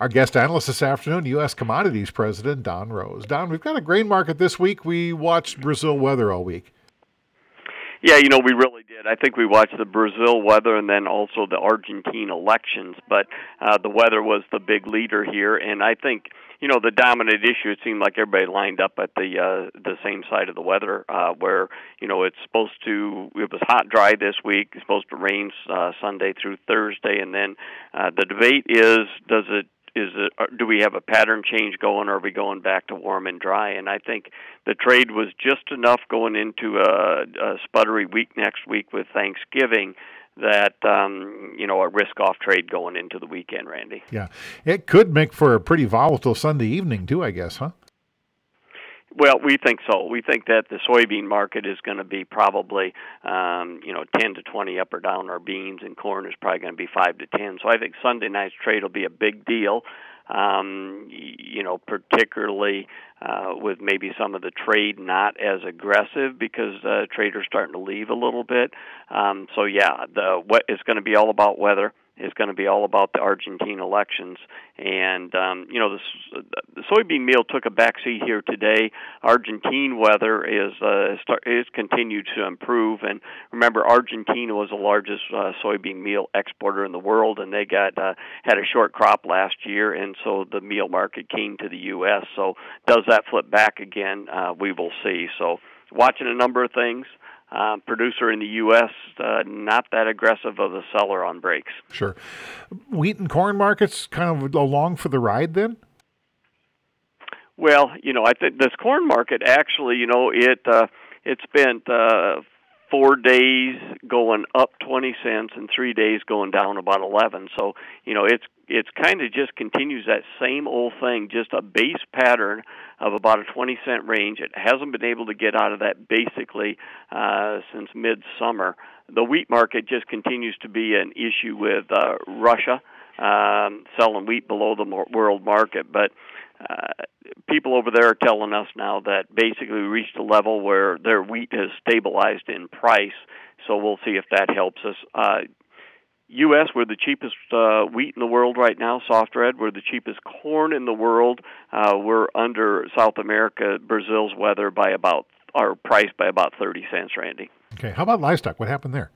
Our guest analyst this afternoon, U.S. Commodities President Don Rose. Don, we've got a grain market this week. We watched Brazil weather all week. Yeah, you know, we really did. I think we watched the Brazil weather and then also the Argentine elections, but uh, the weather was the big leader here, and I think you know the dominant issue. It seemed like everybody lined up at the uh, the same side of the weather, uh, where you know it's supposed to. It was hot, dry this week. It's supposed to rain uh, Sunday through Thursday, and then uh, the debate is: does it is it uh, do we have a pattern change going or are we going back to warm and dry and i think the trade was just enough going into a, a sputtery week next week with thanksgiving that um, you know a risk off trade going into the weekend, Randy. Yeah, it could make for a pretty volatile Sunday evening too, I guess, huh? Well, we think so. We think that the soybean market is going to be probably, um, you know, 10 to 20 up or down. Our beans and corn is probably going to be 5 to 10. So I think Sunday night's trade will be a big deal um, you know, particularly uh, with maybe some of the trade not as aggressive because uh, traders starting to leave a little bit. Um, so yeah, the what is going to be all about weather is going to be all about the Argentine elections. And um, you know, the, the soybean meal took a backseat here today. Argentine weather is uh, start, is continued to improve. And remember, Argentina was the largest uh, soybean meal exporter in the world, and they got uh, had a short crop last year, and so the meal market came to the U.S. So does that flip back again? Uh, we will see. So watching a number of things uh, producer in the U.S. Uh, not that aggressive of a seller on breaks. Sure. Wheat and corn markets kind of along for the ride then? Well, you know, I think this corn market actually, you know, it uh, it spent uh, four days going up 20 cents and three days going down about 11. So, you know, it's it's kind of just continues that same old thing, just a base pattern of about a 20 cent range. It hasn't been able to get out of that basically uh, since midsummer. The wheat market just continues to be an issue with uh, Russia um, selling wheat below the world market, but uh, people over there are telling us now that basically we reached a level where their wheat has stabilized in price. So we'll see if that helps us. Uh, U.S. We're the cheapest uh, wheat in the world right now, soft red. We're the cheapest corn in the world. Uh, we're under South America, Brazil's weather by about our price by about thirty cents, Randy. Okay, how about livestock? What happened there?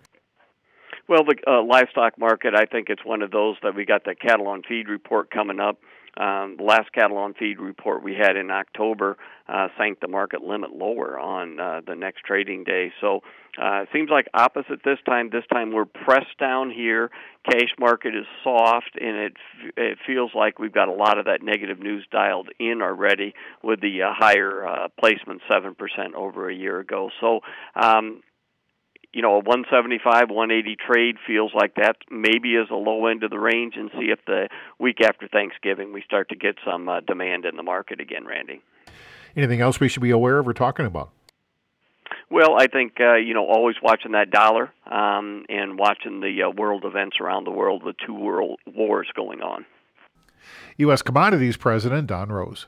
Well, the uh, livestock market, I think it's one of those that we got the cattle on feed report coming up. Um, the last cattle on feed report we had in October uh, sank the market limit lower on uh, the next trading day. So uh, it seems like opposite this time. This time we're pressed down here. Cash market is soft, and it it feels like we've got a lot of that negative news dialed in already with the uh, higher uh, placement, seven percent over a year ago. So. Um, you know, a 175, 180 trade feels like that maybe is a low end of the range, and see if the week after Thanksgiving we start to get some uh, demand in the market again, Randy. Anything else we should be aware of or talking about? Well, I think uh, you know always watching that dollar um, and watching the uh, world events around the world with two world wars going on. U.S. Commodities President Don Rose.